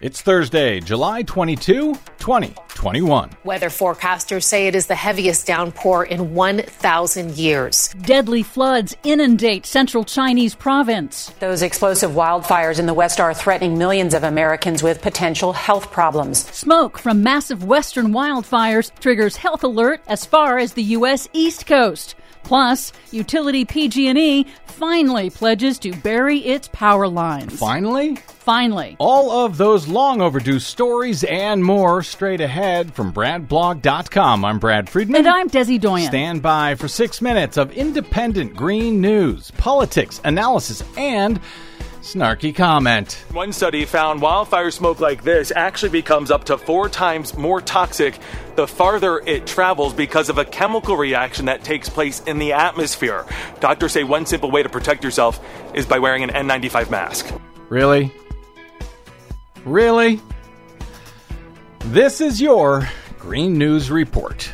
It's Thursday, July 22, 2021. Weather forecasters say it is the heaviest downpour in 1,000 years. Deadly floods inundate central Chinese province. Those explosive wildfires in the west are threatening millions of Americans with potential health problems. Smoke from massive western wildfires triggers health alert as far as the U.S. East Coast. Plus, utility PG&E finally pledges to bury its power lines. Finally? Finally. All of those long overdue stories and more straight ahead from BradBlog.com. I'm Brad Friedman. And I'm Desi Doyen. Stand by for six minutes of independent green news, politics, analysis, and snarky comment. One study found wildfire smoke like this actually becomes up to four times more toxic the farther it travels because of a chemical reaction that takes place in the atmosphere. Doctors say one simple way to protect yourself is by wearing an N95 mask. Really? Really? This is your Green News Report.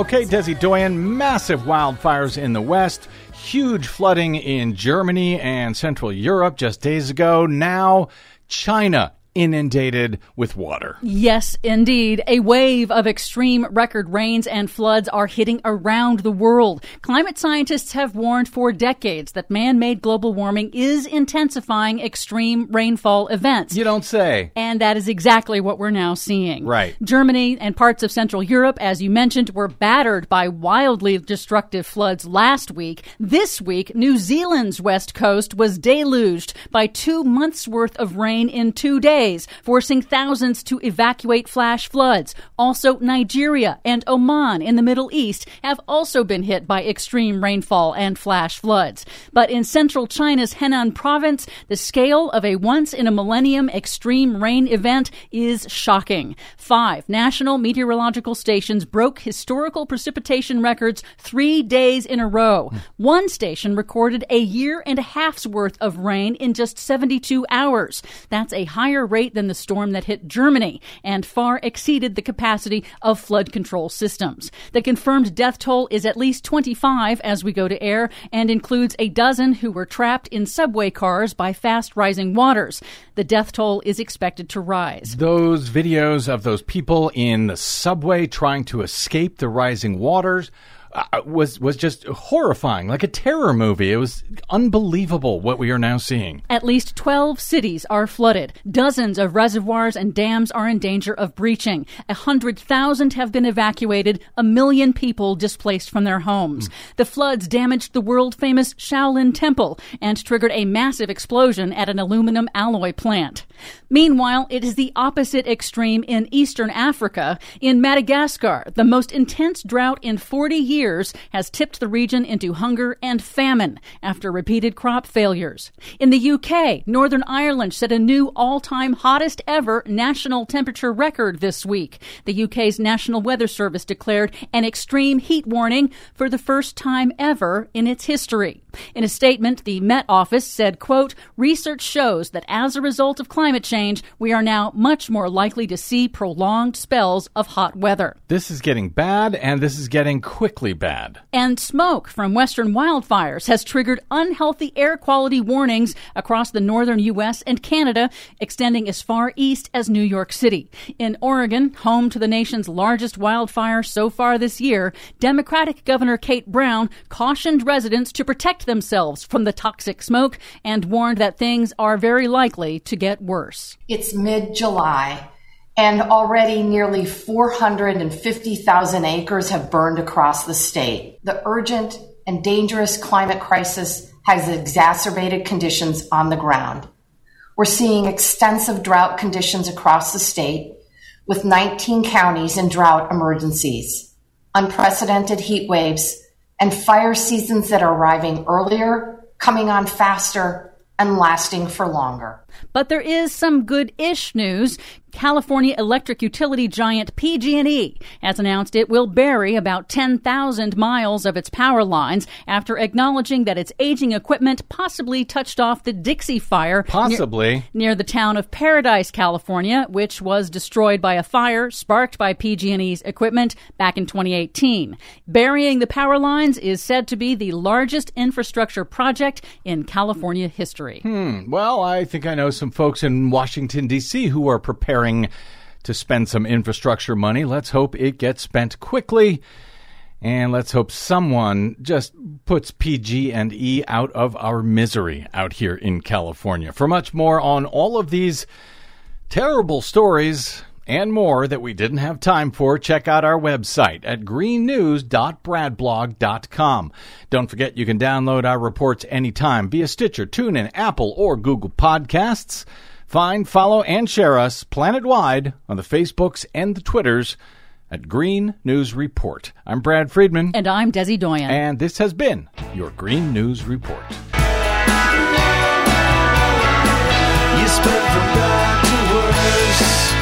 Okay, Desi Doyen, massive wildfires in the west, huge flooding in Germany and Central Europe just days ago. Now, China inundated with water. Yes, indeed. A wave of extreme record rains and floods are hitting around the world. Climate scientists have warned for decades that man made global warming is intensifying extreme rainfall events. You don't say. And that is exactly what we're now seeing. Right. Germany and parts of Central Europe, as you mentioned, were battered by wildly destructive floods last week. This week, New Zealand's west coast was deluged by two months worth of rain in two days days, forcing thousands to evacuate flash floods. Also, Nigeria and Oman in the Middle East have also been hit by extreme rainfall and flash floods. But in central China's Henan province, the scale of a once in a millennium extreme rain event is shocking. Five national meteorological stations broke historical precipitation records three days in a row. One station recorded a year and a half's worth of rain in just 72 hours. That's a higher rate than the storm that hit Germany and far exceeded the capacity of flood control systems. The confirmed death toll is at least 25 as we go to air and includes a dozen who were trapped in subway cars by fast rising waters. The death toll is expected to rise. Those videos of those people in the subway trying to escape the rising waters uh, was was just horrifying, like a terror movie. It was unbelievable what we are now seeing. At least 12 cities are flooded. Dozens of reservoirs and dams are in danger of breaching. A hundred thousand have been evacuated. A million people displaced from their homes. Mm. The floods damaged the world famous Shaolin Temple and triggered a massive explosion at an aluminum alloy plant. Meanwhile, it is the opposite extreme in eastern Africa. In Madagascar, the most intense drought in 40 years has tipped the region into hunger and famine after repeated crop failures. In the UK, Northern Ireland set a new all-time hottest ever national temperature record this week. The UK's National Weather Service declared an extreme heat warning for the first time ever in its history. In a statement, the Met Office said, quote, research shows that as a result of climate change, we are now much more likely to see prolonged spells of hot weather. This is getting bad, and this is getting quickly bad. And smoke from western wildfires has triggered unhealthy air quality warnings across the northern U.S. and Canada, extending as far east as New York City. In Oregon, home to the nation's largest wildfire so far this year, Democratic Governor Kate Brown cautioned residents to protect protect themselves from the toxic smoke and warned that things are very likely to get worse. It's mid July. And already nearly 450,000 acres have burned across the state. The urgent and dangerous climate crisis has exacerbated conditions on the ground. We're seeing extensive drought conditions across the state, with 19 counties in drought emergencies, unprecedented heat waves, and fire seasons that are arriving earlier, coming on faster, and lasting for longer. But there is some good-ish news. California electric utility giant PG&E has announced it will bury about 10,000 miles of its power lines after acknowledging that its aging equipment possibly touched off the Dixie Fire Possibly. near, near the town of Paradise, California, which was destroyed by a fire sparked by PG&E's equipment back in 2018. Burying the power lines is said to be the largest infrastructure project in California history. Hmm. Well, I think I know some folks in Washington, D.C. who are preparing to spend some infrastructure money. Let's hope it gets spent quickly. And let's hope someone just puts PG and E out of our misery out here in California. For much more on all of these terrible stories and more that we didn't have time for, check out our website at greennews.bradblog.com. Don't forget you can download our reports anytime via Stitcher, TuneIn, Apple, or Google Podcasts. Find, follow, and share us planet-wide on the Facebooks and the Twitters at Green News Report. I'm Brad Friedman, And I'm Desi Doyen. and this has been your Green News Report. You spread from bad to worse.